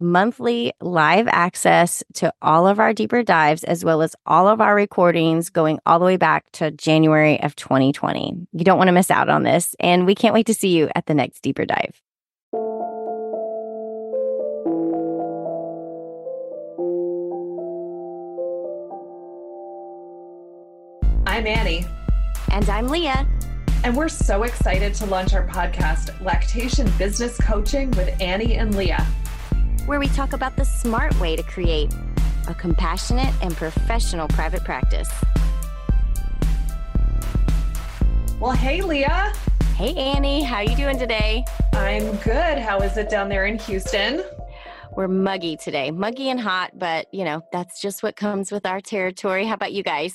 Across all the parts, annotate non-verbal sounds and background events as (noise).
monthly live access to all of our deeper dives, as well as all of our recordings going all the way back to January of 2020. You don't want to miss out on this, and we can't wait to see you at the next deeper dive. I'm Annie. And I'm Leah. And we're so excited to launch our podcast, Lactation Business Coaching with Annie and Leah where we talk about the smart way to create a compassionate and professional private practice. Well, hey, Leah. Hey, Annie. How you doing today? I'm good. How is it down there in Houston? We're muggy today, muggy and hot, but you know, that's just what comes with our territory. How about you guys?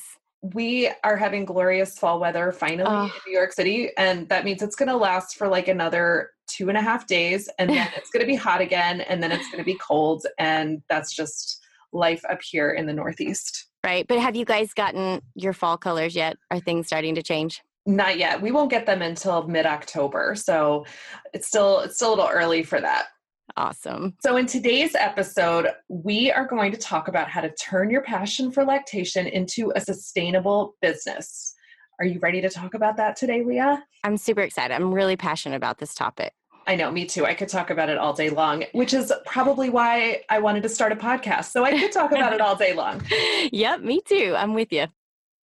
We are having glorious fall weather finally in New York City, and that means it's going to last for like another two and a half days, and then it's going to be (laughs) hot again, and then it's going to be cold, and that's just life up here in the Northeast. Right, but have you guys gotten your fall colors yet? Are things starting to change? Not yet. We won't get them until mid October, so it's still it's still a little early for that. Awesome. So, in today's episode, we are going to talk about how to turn your passion for lactation into a sustainable business. Are you ready to talk about that today, Leah? I'm super excited. I'm really passionate about this topic. I know, me too. I could talk about it all day long, which is probably why I wanted to start a podcast. So I could talk about it all day long. (laughs) Yep, me too. I'm with you.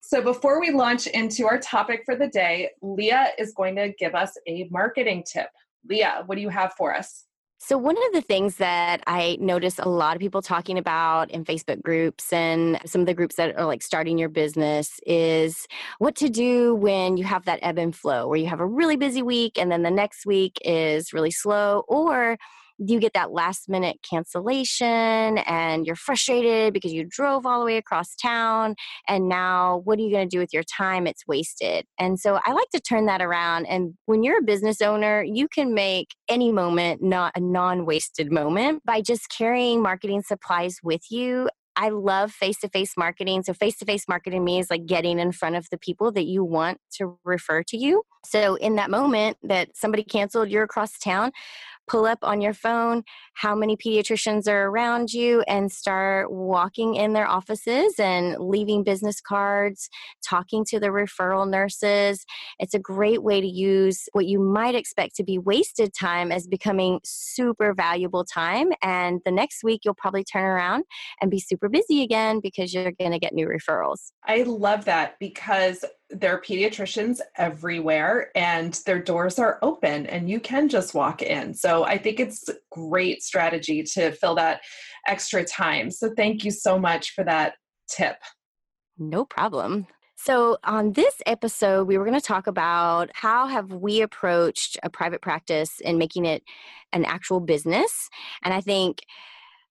So before we launch into our topic for the day, Leah is going to give us a marketing tip. Leah, what do you have for us? So, one of the things that I notice a lot of people talking about in Facebook groups and some of the groups that are like starting your business is what to do when you have that ebb and flow, where you have a really busy week and then the next week is really slow, or you get that last minute cancellation and you're frustrated because you drove all the way across town and now what are you going to do with your time it's wasted and so i like to turn that around and when you're a business owner you can make any moment not a non-wasted moment by just carrying marketing supplies with you I love face to face marketing. So, face to face marketing means like getting in front of the people that you want to refer to you. So, in that moment that somebody canceled, you're across town, pull up on your phone how many pediatricians are around you and start walking in their offices and leaving business cards, talking to the referral nurses. It's a great way to use what you might expect to be wasted time as becoming super valuable time. And the next week, you'll probably turn around and be super busy again because you're going to get new referrals. I love that because there are pediatricians everywhere and their doors are open and you can just walk in. So I think it's great strategy to fill that extra time. So thank you so much for that tip. No problem. So on this episode we were going to talk about how have we approached a private practice and making it an actual business. And I think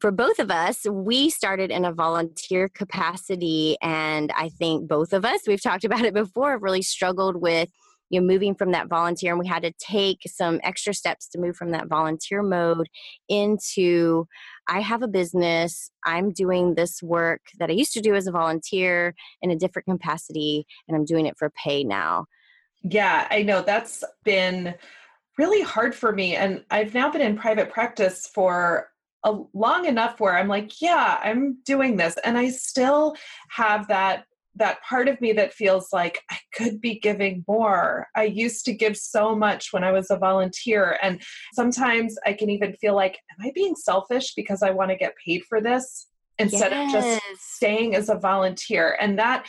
for both of us, we started in a volunteer capacity. And I think both of us, we've talked (laughs) about it before, really struggled with you know moving from that volunteer and we had to take some extra steps to move from that volunteer mode into i have a business i'm doing this work that i used to do as a volunteer in a different capacity and i'm doing it for pay now yeah i know that's been really hard for me and i've now been in private practice for a long enough where I'm like, yeah, I'm doing this. And I still have that that part of me that feels like I could be giving more. I used to give so much when I was a volunteer. And sometimes I can even feel like, am I being selfish because I want to get paid for this instead yes. of just staying as a volunteer? And that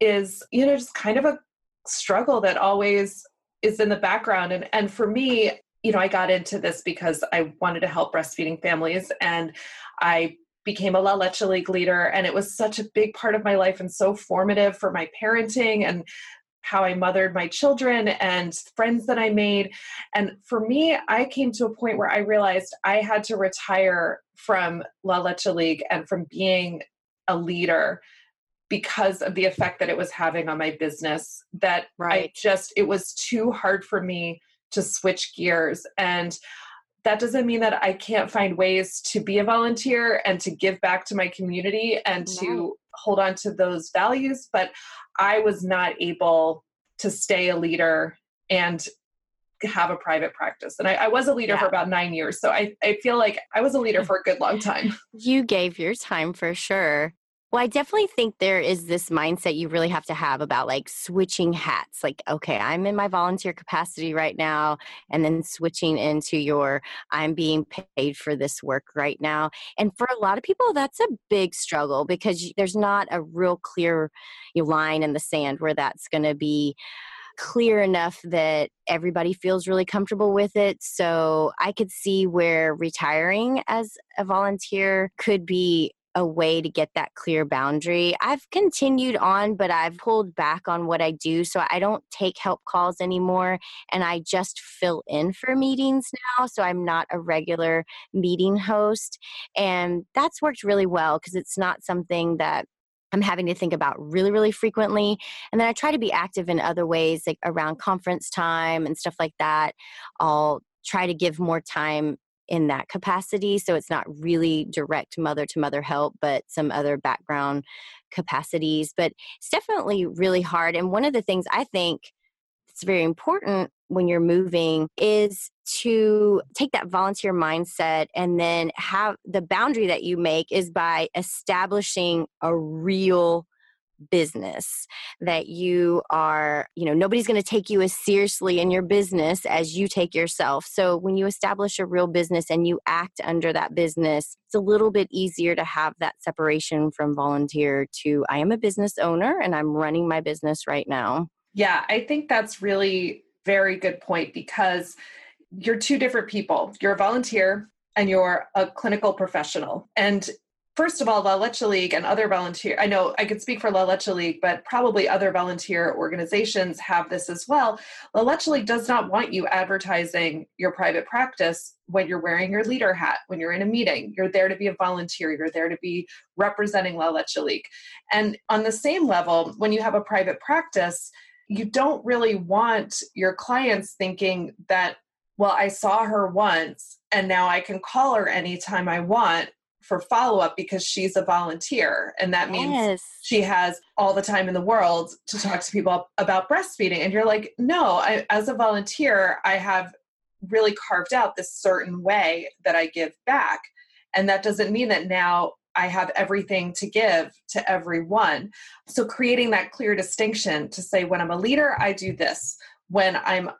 is, you know, just kind of a struggle that always is in the background. And and for me, you know, I got into this because I wanted to help breastfeeding families and I became a La Leche League leader and it was such a big part of my life and so formative for my parenting and how I mothered my children and friends that I made. And for me, I came to a point where I realized I had to retire from La Leche League and from being a leader because of the effect that it was having on my business that right. I just it was too hard for me to switch gears and that doesn't mean that I can't find ways to be a volunteer and to give back to my community and no. to hold on to those values but I was not able to stay a leader and have a private practice. And I, I was a leader yeah. for about nine years. So I, I feel like I was a leader (laughs) for a good long time. You gave your time for sure. Well, I definitely think there is this mindset you really have to have about like switching hats. Like, okay, I'm in my volunteer capacity right now, and then switching into your I'm being paid for this work right now. And for a lot of people, that's a big struggle because there's not a real clear line in the sand where that's going to be clear enough that everybody feels really comfortable with it. So I could see where retiring as a volunteer could be a way to get that clear boundary. I've continued on, but I've pulled back on what I do. So I don't take help calls anymore and I just fill in for meetings now. So I'm not a regular meeting host. And that's worked really well because it's not something that I'm having to think about really, really frequently. And then I try to be active in other ways, like around conference time and stuff like that. I'll try to give more time in that capacity. So it's not really direct mother to mother help, but some other background capacities. But it's definitely really hard. And one of the things I think it's very important when you're moving is to take that volunteer mindset and then have the boundary that you make is by establishing a real business that you are you know nobody's going to take you as seriously in your business as you take yourself so when you establish a real business and you act under that business it's a little bit easier to have that separation from volunteer to i am a business owner and i'm running my business right now yeah i think that's really very good point because you're two different people. You're a volunteer and you're a clinical professional. And first of all, La Leche League and other volunteer, I know I could speak for La Leche League, but probably other volunteer organizations have this as well. La Leche League does not want you advertising your private practice when you're wearing your leader hat, when you're in a meeting. You're there to be a volunteer, you're there to be representing La Leche League. And on the same level, when you have a private practice, you don't really want your clients thinking that, well, I saw her once and now I can call her anytime I want for follow up because she's a volunteer. And that means yes. she has all the time in the world to talk to people about breastfeeding. And you're like, no, I, as a volunteer, I have really carved out this certain way that I give back. And that doesn't mean that now I have everything to give to everyone. So, creating that clear distinction to say, when I'm a leader, I do this. When I'm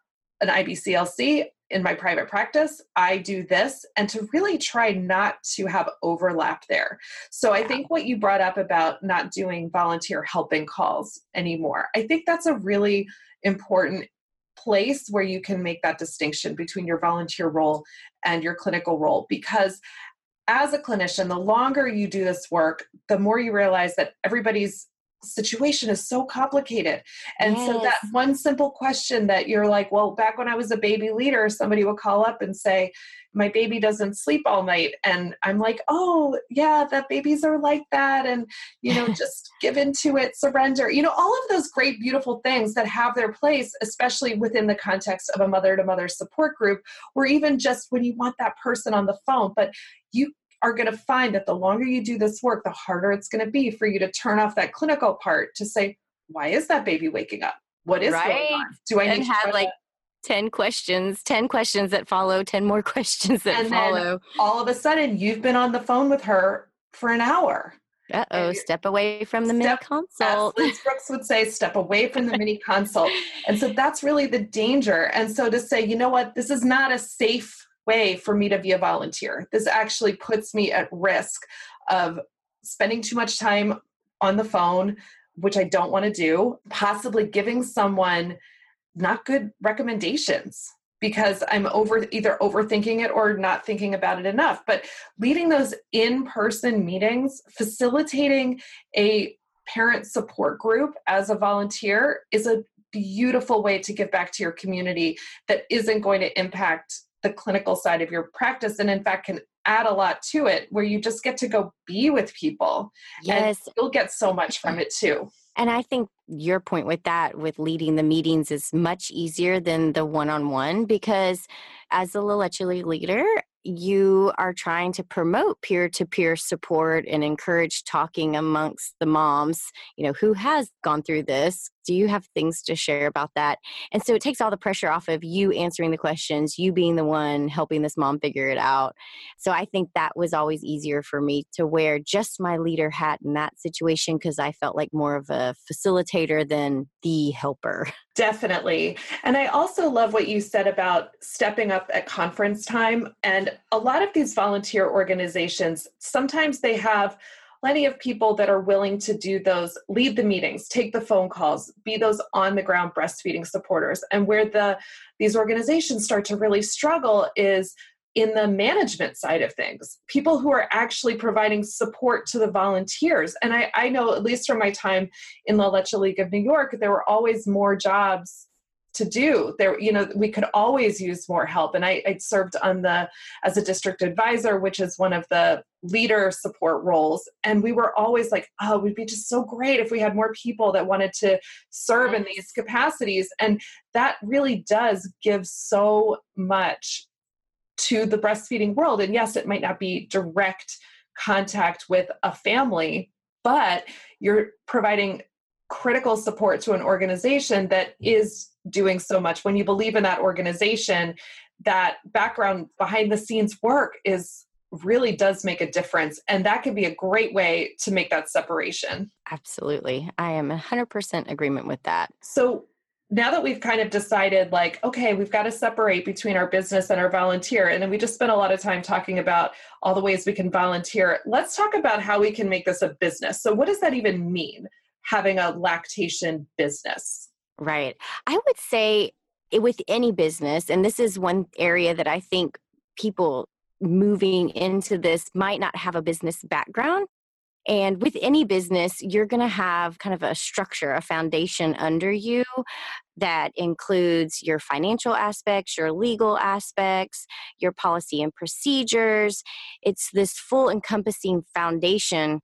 an IBCLC in my private practice, I do this, and to really try not to have overlap there. So, I think what you brought up about not doing volunteer helping calls anymore, I think that's a really important place where you can make that distinction between your volunteer role and your clinical role because as a clinician, the longer you do this work, the more you realize that everybody's situation is so complicated. And yes. so that one simple question that you're like, well, back when I was a baby leader, somebody would call up and say, my baby doesn't sleep all night. And I'm like, oh, yeah, that babies are like that. And, you know, (laughs) just give into it, surrender. You know, all of those great, beautiful things that have their place, especially within the context of a mother to mother support group, or even just when you want that person on the phone. But you are going to find that the longer you do this work, the harder it's going to be for you to turn off that clinical part to say, why is that baby waking up? What is right. going on? Do I and need to have like 10 questions, 10 questions that follow, 10 more (laughs) questions that and follow. all of a sudden, you've been on the phone with her for an hour. Uh oh, step away from the step, mini consult. Liz Brooks would say, step away from the mini consult. And so that's really the danger. And so to say, you know what, this is not a safe way for me to be a volunteer. This actually puts me at risk of spending too much time on the phone, which I don't want to do, possibly giving someone not good recommendations because I'm over either overthinking it or not thinking about it enough. But leading those in-person meetings, facilitating a parent support group as a volunteer is a beautiful way to give back to your community that isn't going to impact the clinical side of your practice and in fact can add a lot to it where you just get to go be with people. Yes. And you'll get so much from it too. And I think your point with that, with leading the meetings, is much easier than the one on one because as a La Leche leader, you are trying to promote peer-to-peer support and encourage talking amongst the moms you know who has gone through this do you have things to share about that and so it takes all the pressure off of you answering the questions you being the one helping this mom figure it out so i think that was always easier for me to wear just my leader hat in that situation because i felt like more of a facilitator than the helper (laughs) Definitely. And I also love what you said about stepping up at conference time. And a lot of these volunteer organizations, sometimes they have plenty of people that are willing to do those lead the meetings take the phone calls be those on the ground breastfeeding supporters and where the these organizations start to really struggle is in the management side of things, people who are actually providing support to the volunteers. And I, I know, at least from my time in La Leche League of New York, there were always more jobs to do. There you know we could always use more help. And I, I served on the as a district advisor which is one of the leader support roles. And we were always like oh it would be just so great if we had more people that wanted to serve in these capacities. And that really does give so much to the breastfeeding world. And yes, it might not be direct contact with a family, but you're providing critical support to an organization that mm-hmm. is doing so much. When you believe in that organization, that background behind the scenes work is really does make a difference and that could be a great way to make that separation. Absolutely. I am 100% agreement with that. So now that we've kind of decided like okay we've got to separate between our business and our volunteer and then we just spent a lot of time talking about all the ways we can volunteer let's talk about how we can make this a business. So what does that even mean having a lactation business right i would say eh, with any business and this is one area that i think people moving into this might not have a business background and with any business, you're going to have kind of a structure, a foundation under you that includes your financial aspects, your legal aspects, your policy and procedures. It's this full encompassing foundation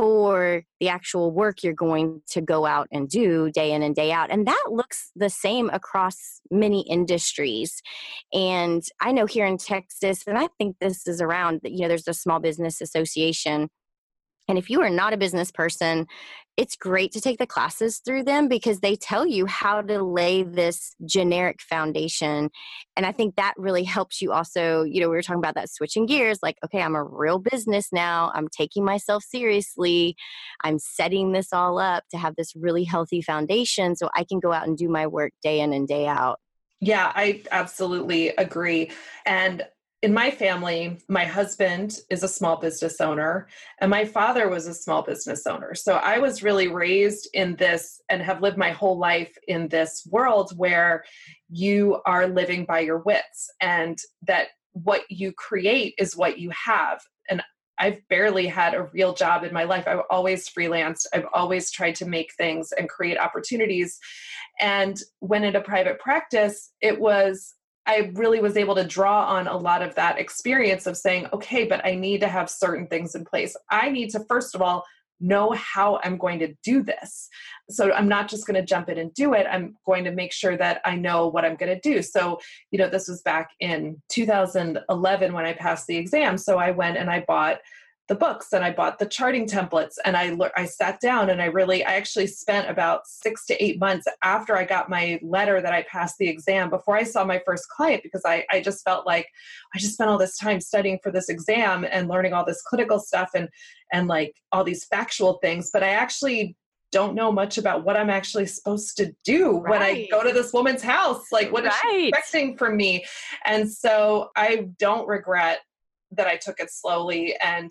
for the actual work you're going to go out and do day in and day out. And that looks the same across many industries. And I know here in Texas, and I think this is around, you know, there's a small business association and if you are not a business person, it's great to take the classes through them because they tell you how to lay this generic foundation. And I think that really helps you also, you know, we were talking about that switching gears like, okay, I'm a real business now. I'm taking myself seriously. I'm setting this all up to have this really healthy foundation so I can go out and do my work day in and day out. Yeah, I absolutely agree. And in my family, my husband is a small business owner and my father was a small business owner. So I was really raised in this and have lived my whole life in this world where you are living by your wits and that what you create is what you have. And I've barely had a real job in my life. I've always freelanced. I've always tried to make things and create opportunities. And when in a private practice, it was I really was able to draw on a lot of that experience of saying, okay, but I need to have certain things in place. I need to, first of all, know how I'm going to do this. So I'm not just going to jump in and do it. I'm going to make sure that I know what I'm going to do. So, you know, this was back in 2011 when I passed the exam. So I went and I bought the books and I bought the charting templates and I I sat down and I really I actually spent about 6 to 8 months after I got my letter that I passed the exam before I saw my first client because I I just felt like I just spent all this time studying for this exam and learning all this clinical stuff and and like all these factual things but I actually don't know much about what I'm actually supposed to do right. when I go to this woman's house. Like, what right. is she expecting from me? And so I don't regret that I took it slowly. And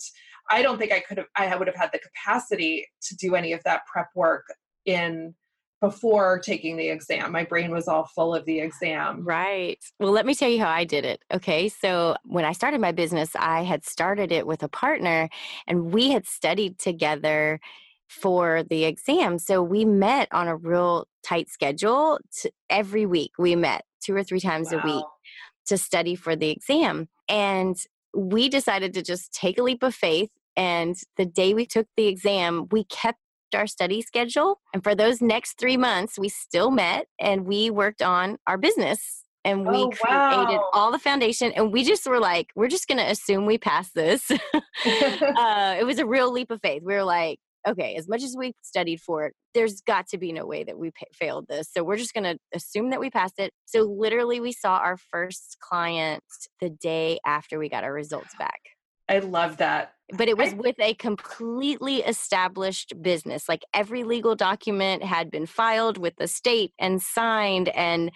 I don't think I could have, I would have had the capacity to do any of that prep work in before taking the exam. My brain was all full of the exam. Right. Well, let me tell you how I did it. Okay. So, when I started my business, I had started it with a partner and we had studied together for the exam. So, we met on a real tight schedule to, every week. We met two or three times wow. a week to study for the exam. And we decided to just take a leap of faith. And the day we took the exam, we kept our study schedule. And for those next three months, we still met and we worked on our business and we Oh, created all the foundation. And we just were like, we're just going to assume we pass this. (laughs) (laughs) uh, it was a real leap of faith. We were like, okay, as much as we studied for it, there's got to be no way that we pa failed this. So we're just going to assume that we passed it. So literally, we saw our first client the day after we got our results back. I love that. But it was I- with a completely established business. Like every legal document had been filed with the state and signed, and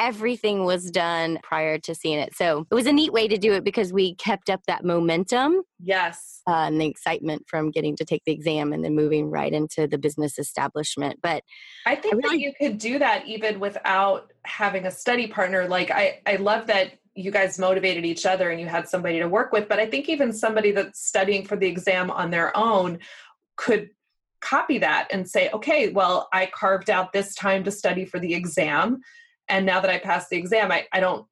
everything was done prior to seeing it. So it was a neat way to do it because we kept up that momentum Yes. uh, and the excitement from getting to take the exam and then moving right into the business establishment. But I think that really- you could do that even without having a study partner. Like I, I love that you guys motivated each other and you had somebody to work with. But I think even somebody that's studying for the exam on their own could copy that and say, okay, well, I carved out this time to study for the exam. And now that I passed the exam, I, I don't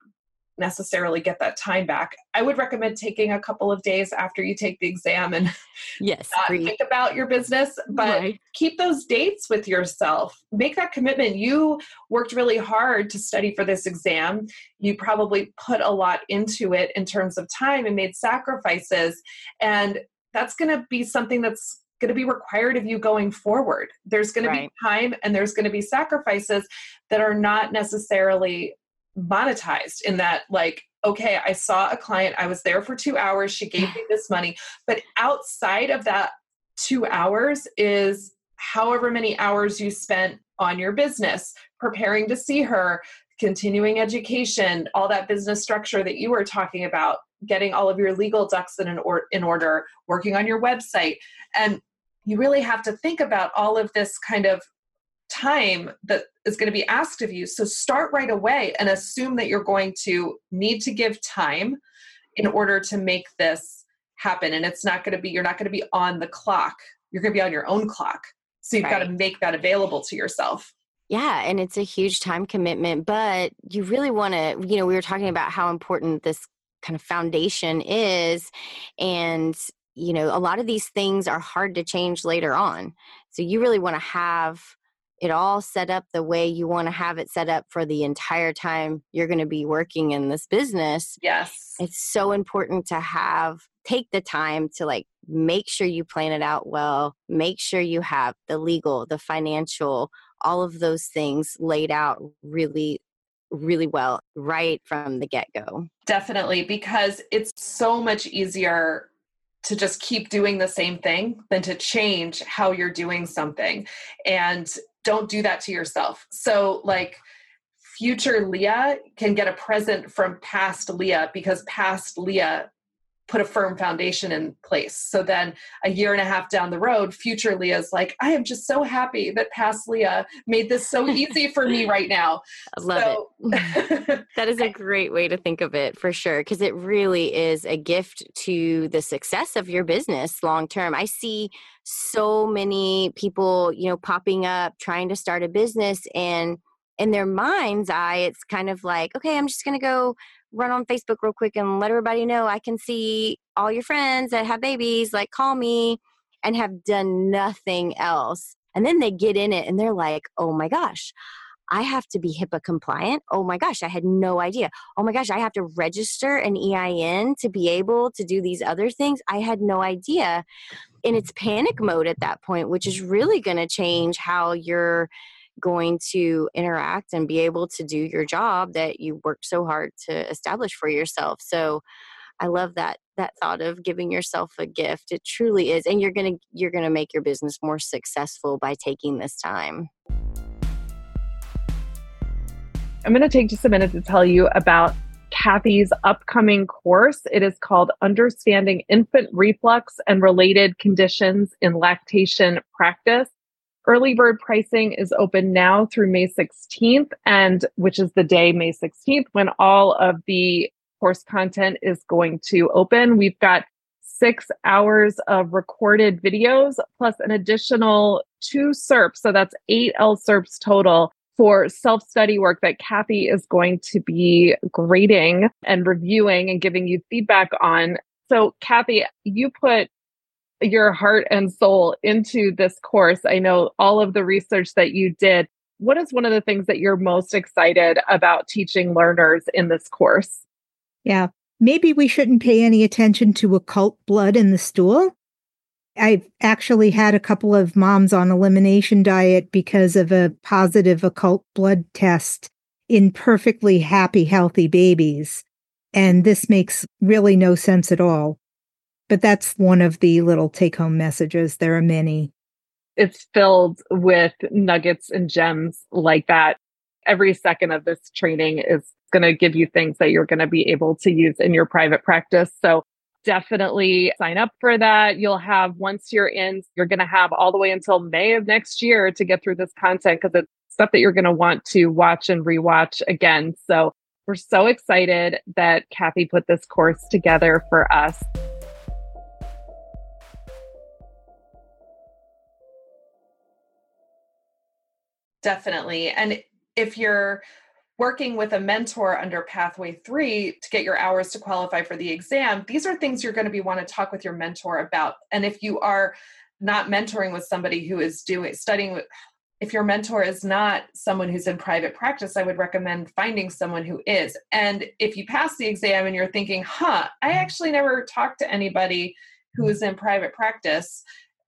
necessarily get that time back. I would recommend taking a couple of days after you take the exam and yes, think about your business, but Right. keep those dates with yourself. Make that commitment. You worked really hard to study for this exam. You probably put a lot into it in terms of time and made sacrifices. And that's going to be something that's going to be required of you going forward. There's going Right. to be time and there's going to be sacrifices that are not necessarily monetized in that like okay i saw a client i was there for two hours she gave me (sighs) this money. But outside of that two hours is however many hours you spent on your business preparing to see her continuing education all that business structure that you were talking about getting all of your legal ducks in, an or- in order working on your website. And you really have to think about all of this kind of time that is going to be asked of you. So start right away and assume that you're going to need to give time in order to make this happen. And it's not going to be you're not going to be on the clock. You're going to be on your own clock. So you've got to make that available to yourself. Yeah, and it's a huge time commitment, but you really want to, you know, we were talking about how important this kind of foundation is. And, you know, a lot of these things are hard to change later on. So you really want to have it all set up the way you want to have it set up for the entire time you're going to be working in this business. yes It's so important to have, take the time to like make sure you plan it out well, make sure you have the legal, the financial, all of those things laid out really, really well right from the get go. Definitely, because it's so much easier to just keep doing the same thing than to change how you're doing something. And don't do that to yourself. So, like, future Leah can get a present from past Leah because past Leah put a firm foundation in place. So then a year and a half down the road, future Leah's like, I am just so happy that past Leah made this so (laughs) easy for me right now. I love it. it. (laughs) That is a (laughs) great way to think of it for sure, because it really is a gift to the success of your business long term. I see so many people, you know, popping up trying to start a business, and in their mind's eye, it's kind of like, okay, I'm just going to go run on Facebook real quick and let everybody know I can see all your friends that have babies, like, call me, and have done nothing else. And then they get in it and they're like, oh my gosh, I have to be HIPAA compliant. Oh my gosh, I had no idea. Oh my gosh, I have to register an EIN to be able to do these other things. I had no idea. And it's panic mode at that point, which is really going to change how you're going to interact and be able to do your job that you worked so hard to establish for yourself. So I love that that thought of giving yourself a gift. It truly is. And you're going to you're going to make your business more successful by taking this time. I'm going to take just a minute to tell you about Kathy's upcoming course. It is called Understanding Infant Reflux and Related Conditions in Lactation Practice. Early bird pricing is open now through May 16th, and which is the day, May 16th, when all of the course content is going to open. We've got six hours of recorded videos plus an additional two CERPs. So that's eight L CERPs total for self study work that Kathy is going to be grading and reviewing and giving you feedback on. So, Kathy, you put your heart and soul into this course. I know all of the research that you did. What is one of the things that you're most excited about teaching learners in this course? Yeah, maybe we shouldn't pay any attention to occult blood in the stool. I've actually had a couple of moms on elimination diet because of a positive occult blood test in perfectly happy, healthy babies. And this makes really no sense at all. But that's one of the little take home messages. There are many. It's filled with nuggets and gems like that. Every second of this training is going to give you things that you're going to be able to use in your private practice. So definitely sign up for that. You'll have, once you're in, you're going to have all the way until May of next year to get through this content because it's stuff that you're going to want to watch and rewatch again. So we're so excited that Kathy put this course together for us. Definitely. And if you're working with a mentor under pathway 3 to get your hours to qualify for the exam, these are things you're going to be want to talk with your mentor about. And if you are not mentoring with somebody who is doing studying with if your mentor is not someone who's in private practice, I would recommend finding someone who is. And if you pass the exam and you're thinking, huh, I actually never talked to anybody who is in private practice,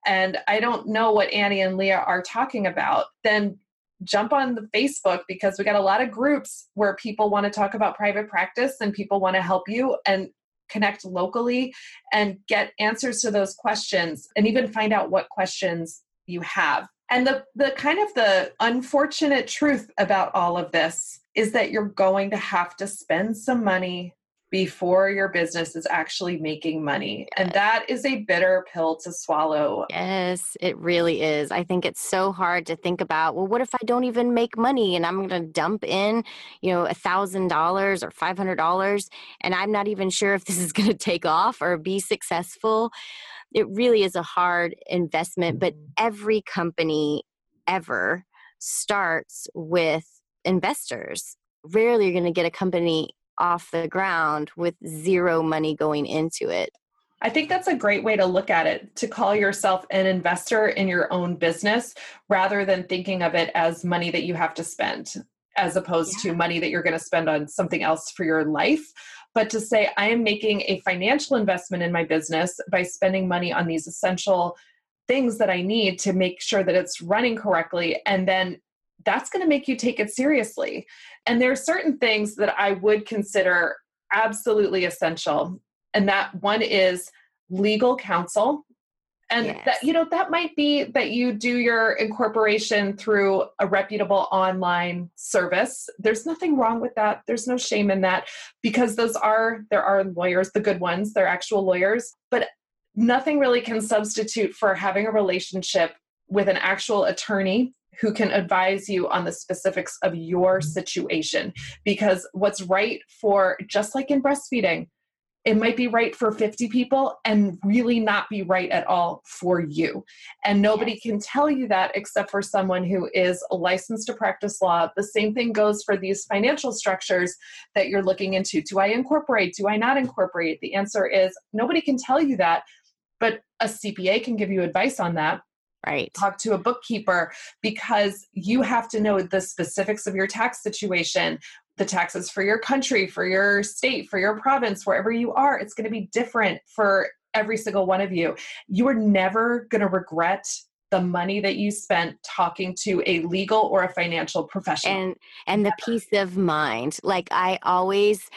and I don't know what Annie and Leah are talking about, then jump on the Facebook because we got a lot of groups where people want to talk about private practice and people want to help you and connect locally and get answers to those questions and even find out what questions you have. And the the kind of the unfortunate truth about all of this is that you're going to have to spend some money before your business is actually making money. And that is a bitter pill to swallow. Yes, it really is. I think it's so hard to think about, well, what if I don't even make money and I'm going to dump in, you know, a thousand dollars or $500 and I'm not even sure if (laughs) this is going to take off or be successful. It really is a hard investment, but mm-hmm. every company ever starts with investors. Rarely you're going to get a company off the ground with zero money going into it. I think that's a great way to look at it to call yourself an investor in your own business rather than thinking of it as money that you have to spend, as opposed yeah. to money that you're going to spend on something else for your life. But to say, I am making a financial investment in my business by spending money on these essential things that I need to make sure that it's running correctly. And then that's going to make you take it seriously. And there are certain things that I would consider absolutely essential. And that one is legal counsel. And yes. that, you know, that might be that you do your incorporation through a reputable online service. There's nothing wrong with that. There's no shame in that because those are, there are lawyers, the good ones, they're actual lawyers. But nothing really can substitute for having a relationship with an actual attorney who can advise you on the specifics of your situation. Because what's right for, just like in breastfeeding, it might be right for 50 people and really not be right at all for you. And nobody yes. can tell you that except for someone who is licensed to practice law. The same thing goes for these financial structures that you're looking into. Do I incorporate? Do I not incorporate? The answer is nobody can tell you that, but a CPA can give you advice on that right. talk to a bookkeeper because you have to know the specifics of your tax situation the taxes for your country for your state for your province wherever you are it's going to be different for every single one of you. You are never going to regret the money that you spent talking to a legal or a financial professional. And and the peace of mind. Like i always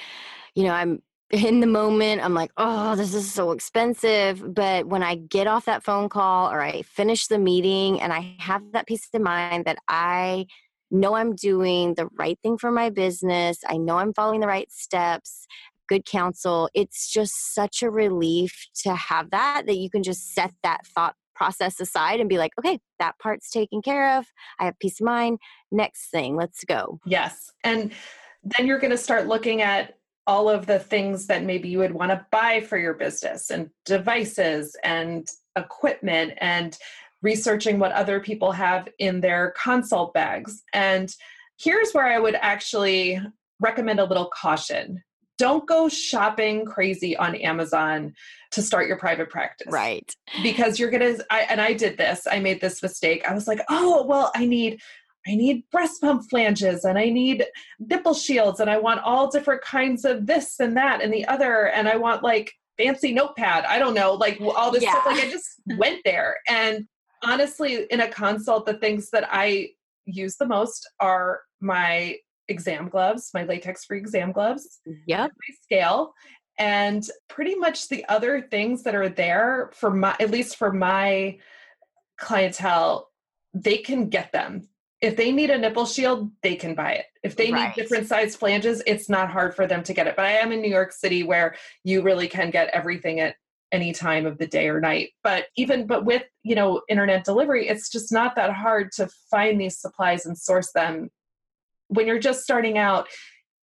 you know i'm in the moment, I'm like, oh, this is so expensive. But when I get off that phone call or I finish the meeting and I have that peace of mind that I know I'm doing the right thing for my business, I know I'm following the right steps, good counsel, it's just such a relief to have that, that you can just set that thought process aside and be like, okay, that part's taken care of. I have peace of mind. Next thing, let's go. Yes. And then you're going to start looking at all of the things that maybe you would want to buy for your business and devices and equipment and researching what other people have in their consult bags and here's where I would actually recommend a little caution. Don't go shopping crazy on Amazon to start your private practice. Right. Because you're going to I, and I did this. I made this mistake. I was like, "Oh, well, I need I need breast pump flanges and I need nipple shields and I want all different kinds of this and that and the other and I want like fancy notepad. I don't know, like all this yeah. stuff. Like I just (laughs) went there. And honestly, in a consult, the things that I use the most are my exam gloves, my latex free exam gloves. yeah, My scale. And pretty much the other things that are there for my, at least for my clientele, they can get them if they need a nipple shield, they can buy it. If they right. need different size flanges, it's not hard for them to get it. But I am in New York City where you really can get everything at any time of the day or night. But even but with, you know, internet delivery, it's just not that hard to find these supplies and source them. When you're just starting out,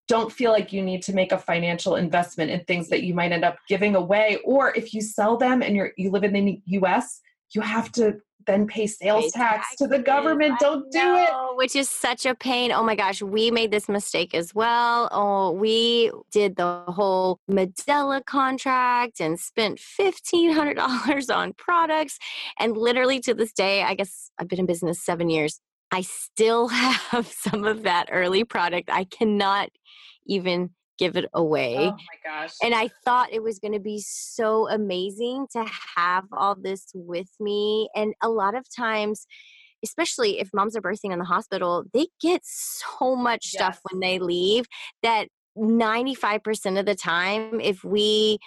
don't feel like you need to make a financial investment in things that you might end up giving away or if you sell them and you're you live in the US, you have to then pay sales pay tax, tax to the government. Don't know, do it. Which is such a pain. Oh my gosh, we made this mistake as well. Oh, we did the whole Medela contract and spent $1,500 on products. And literally to this day, I guess I've been in business seven years. I still (laughs) have some of that early product. I cannot even give it away. Oh my gosh. And I thought it was going to be so amazing to have all this with me. And a lot of times, especially if moms are birthing in the hospital, they get so much yes. stuff when they leave that 95% of the time, if we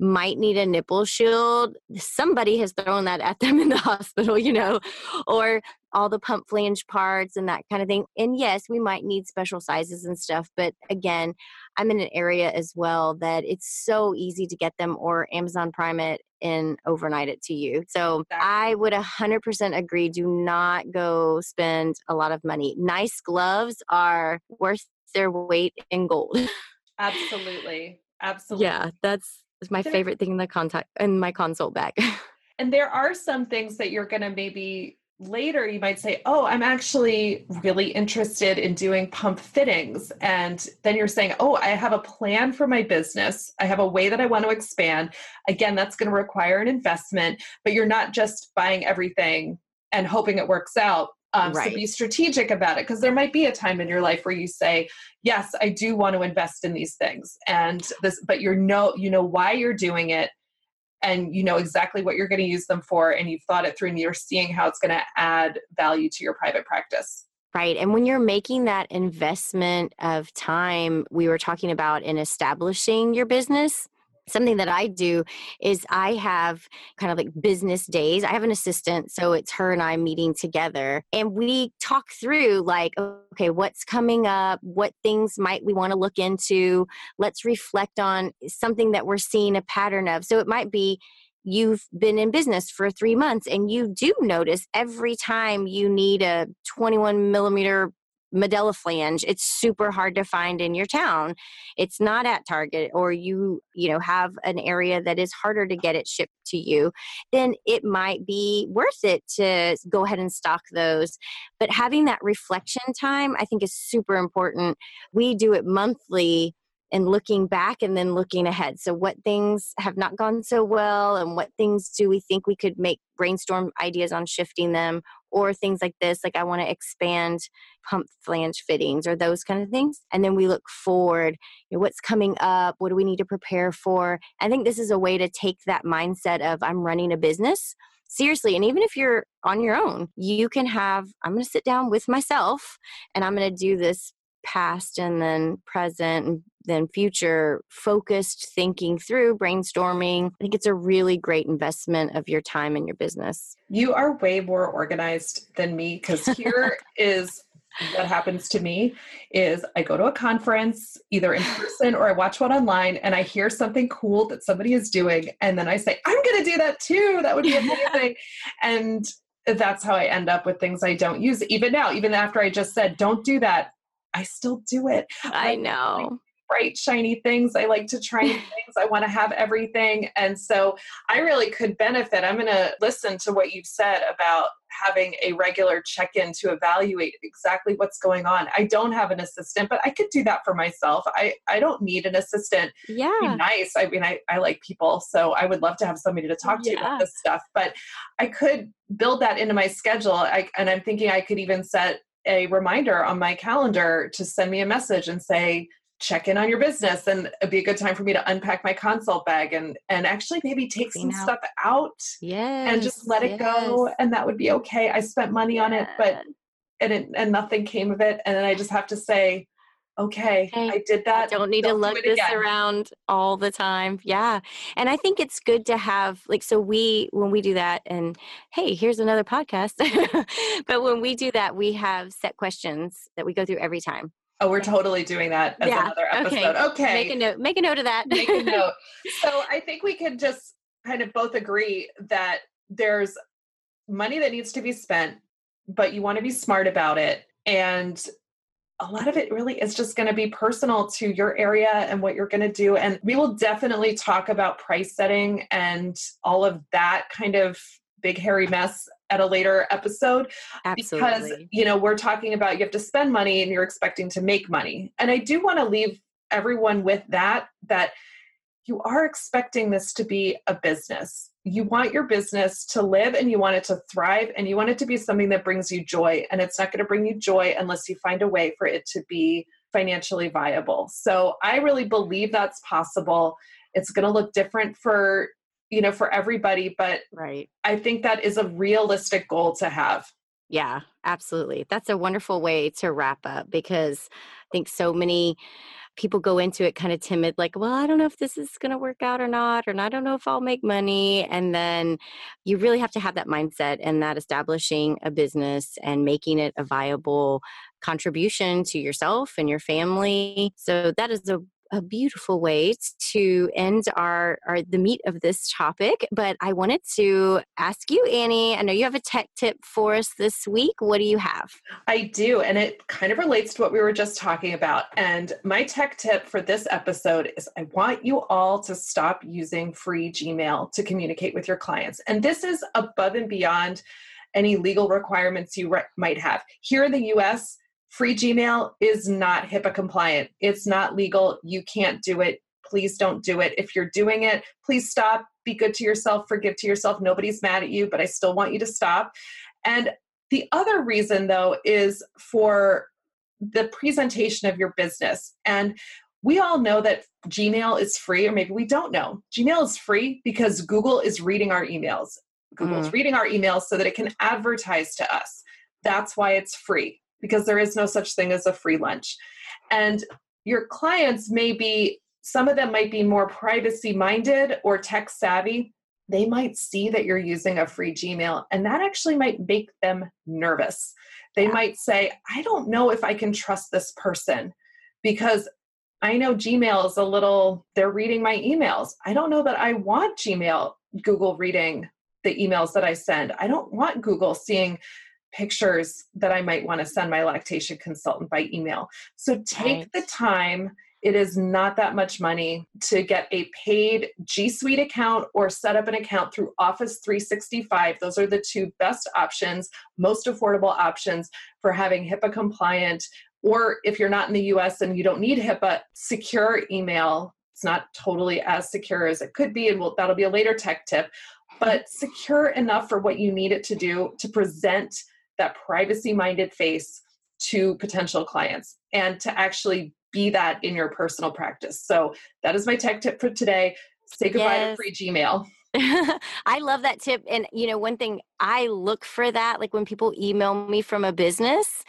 might need a nipple shield, somebody has thrown that at them in the (laughs) hospital, you know, or all the pump flange parts and that kind of thing. And yes, we might need special sizes and stuff, but again, I'm in an area as well that it's so easy to get them or Amazon Prime it and overnight it to you. So I would 100% agree do not go spend a lot of money. Nice gloves are worth their weight in gold. Absolutely. (laughs) Absolutely. Yeah, that's my favorite thing in the contact in my consult bag. (laughs) and there are some things that you're going to maybe later you might say, "Oh, I'm actually really interested in doing pump fittings." And then you're saying, "Oh, I have a plan for my business. I have a way that I want to expand." Again, that's going to require an investment, but you're not just buying everything and hoping it works out. Um, right. So be strategic about it because there might be a time in your life where you say, "Yes, I do want to invest in these things," and this, but you're no, you know why you're doing it, and you know exactly what you're going to use them for, and you've thought it through, and you're seeing how it's going to add value to your private practice. Right. And when you're making that investment of time, we were talking about in establishing your business, something that I do is I have kind of like business days. I have an assistant, so it's her and I meeting together and we talk through like okay, what's coming up? What things might we want to look into? Let's reflect on something that we're seeing a pattern of. So it might be you've been in business for three months and you do notice every time you need a 21 millimeter Medela flange it's super hard to find in your town. It's not at target or you you know have an area that is harder to get it shipped to you then it might be worth it to go ahead and stock those. But having that reflection time i think is super important. We do it monthly and looking back and then looking ahead. So, what things have not gone so well, and what things do we think we could make brainstorm ideas on shifting them or things like this like i want to expand pump flange fittings or those kind of things and then we look forward you know, what's coming up what do we need to prepare for? I think this is a way to take that mindset of i'm running a business. Seriously and even if you're on your own you can have i'm going to sit down with myself and i'm going to do this past and then present and then future focused thinking through brainstorming. I think it's a really great investment of your time and your business. You are way more organized than me because here (laughs) is what happens to me is I go to a conference either in person or I watch one online and I hear something cool that somebody is doing and then I say I'm going to do that too. That would be amazing. (laughs) And that's how I end up with things I don't use even now even after I just said don't do that. I still do it. I know. Bright, shiny things. I like to try (laughs) things. I want to have everything. And so I really could benefit. I'm going to listen to what you've said about having a regular check in to evaluate exactly what's going on. I don't have an assistant, but I could do that for myself. I, I don't need an assistant. Yeah. nice. I mean, I, I like people, so I would love to have somebody to talk to yeah. about this stuff, but I could build that into my schedule. I, and I'm thinking I could even set a reminder on my calendar to send me a message and say, check in on your business and it'd be a good time for me to unpack my consult bag and and actually maybe take Clean some out. stuff out yeah and just let it yes. go and that would be okay i spent money yeah. on it but and it, and nothing came of it and then i just have to say okay, okay. i did that I don't need don't to lug this again. around all the time yeah and i think it's good to have like so we when we do that and hey here's another podcast (laughs) but when we do that we have set questions that we go through every time Oh, we're totally doing that as yeah. another episode. Okay. okay. Make a note. Make a note of that. Make a note. (laughs) So I think we could just kind of both agree that there's money that needs to be spent, but you want to be smart about it. And a lot of it really is just going to be personal to your area and what you're going to do. And we will definitely talk about price setting and all of that kind of big hairy mess at a later episode Absolutely. because you know we're talking about you have to spend money and you're expecting to make money. And i do want to leave everyone with that that you are expecting this to be a business. You want your business to live and you want it to thrive and you want it to be something that brings you joy and it's not going to bring you joy unless you find a way for it to be financially viable. So i really believe that's possible. It's going to look different for you know for everybody but right. I think that is a realistic goal to have. Yeah absolutely. That's a wonderful way to wrap up because i think so many people go into it kind of timid like well i don't know if this is going to work out or not or i don't know if i'll make money and then you really have to have that mindset and that establishing a business and making it a viable contribution to yourself and your family. So that is a a beautiful way to end our, our the meat of this topic. But I wanted to ask you, Annie. I know you have a tech tip for us this week. What do you have? I do, and it kind of relates to what we were just talking about. And my tech tip for this episode is I want you all to stop using free Gmail to communicate with your clients. And this is above and beyond any legal requirements you re- might have. Here in the US, Free Gmail is not HIPAA compliant. It's not legal. You can't do it. Please don't do it. If you're doing it, please stop. Be good to yourself. Forgive to yourself. Nobody's mad at you, but I still want you to stop. And the other reason, though, is for the presentation of your business. And we all know that Gmail is free, or maybe we don't know. Gmail is free because Google is reading our emails. Google's mm. reading our emails so that it can advertise to us. That's why it's free because there is no such thing as a free lunch. And your clients may be, some of them might be more privacy minded or tech savvy. They might see that you're using a free Gmail, and that actually might make them nervous. They yeah. might say, I don't know if I can trust this person because I know Gmail is a little, they're reading my emails. I don't know that I want Gmail, Google reading the emails that I send. I don't want Google seeing pictures that I might want to send my lactation consultant by email. So take right. the time. It is not that much money to get a paid G Suite account or set up an account through Office 365. Those are the two best options, most affordable options for having HIPAA compliant. Or if you're not in the US and you don't need HIPAA, secure email. It's not totally as secure as it could be, and we'll, that'll be a later tech tip, but secure enough for what you need it to do to present that privacy minded face to potential clients and to actually be that in your personal practice. So that is my tech tip for today. Say goodbye yes. to free Gmail. (laughs) I love that tip. And, you know, one thing I look for that, like when people email me from a business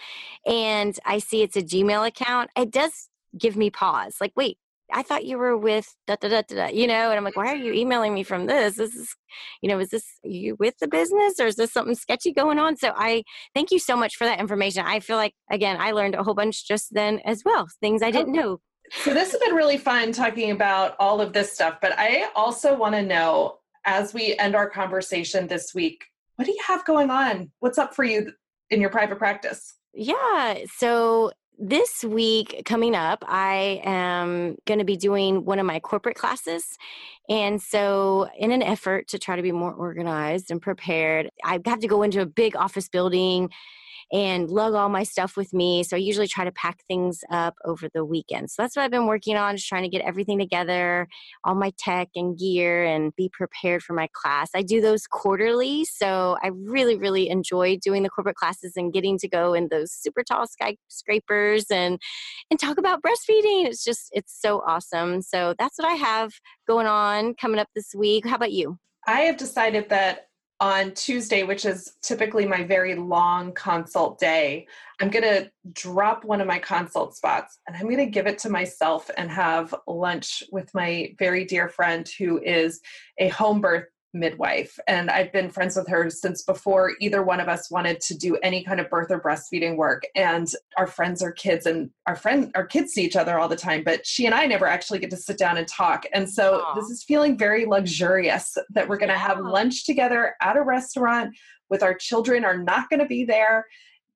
and I see it's a Gmail account, it does give me pause. Like, wait, I thought you were with da da da da, you know, and I'm like, why are you emailing me from this? This is, you know, is this you with the business or is this something sketchy going on? So I thank you so much for that information. I feel like again, I learned a whole bunch just then as well, things I didn't know. So this has been really fun talking about all of this stuff, but I also want to know as we end our conversation this week, what do you have going on? What's up for you in your private practice? Yeah. So this week coming up, I am going to be doing one of my corporate classes. And so, in an effort to try to be more organized and prepared, I have to go into a big office building and lug all my stuff with me. So I usually try to pack things up over the weekend. So that's what I've been working on, just trying to get everything together, all my tech and gear, and be prepared for my class. I do those quarterly. So I really, really enjoy doing the corporate classes and getting to go in those super tall skyscrapers and and talk about breastfeeding. It's just it's so awesome. So that's what I have going on coming up this week. How about you? I have decided that on Tuesday, which is typically my very long consult day, I'm going to drop one of my consult spots and I'm going to give it to myself and have lunch with my very dear friend who is a home birth midwife and I've been friends with her since before either one of us wanted to do any kind of birth or breastfeeding work and our friends are kids and our friend our kids see each other all the time but she and I never actually get to sit down and talk and so Aww. this is feeling very luxurious that we're going to yeah. have lunch together at a restaurant with our children are not going to be there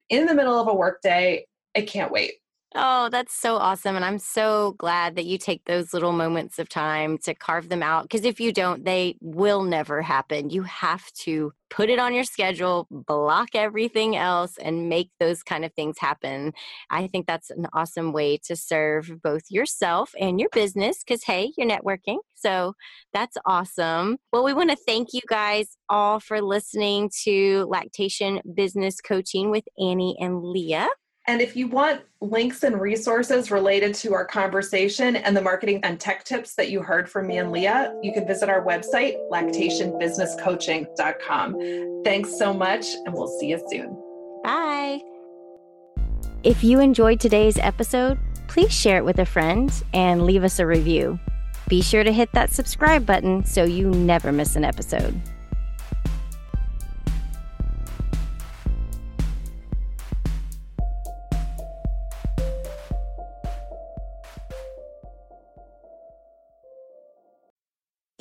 in the middle of a work day I can't wait Oh, that's so awesome. And I'm so glad that you take those little moments of time to carve them out. Because if you don't, they will never happen. You have to put it on your schedule, block everything else, and make those kind of things happen. I think that's an awesome way to serve both yourself and your business because, hey, you're networking. So that's awesome. Well, we want to thank you guys all for listening to Lactation Business Coaching with Annie and Leah. And if you want links and resources related to our conversation and the marketing and tech tips that you heard from me and Leah, you can visit our website, lactationbusinesscoaching.com. Thanks so much, and we'll see you soon. Bye. If you enjoyed today's episode, please share it with a friend and leave us a review. Be sure to hit that subscribe button so you never miss an episode.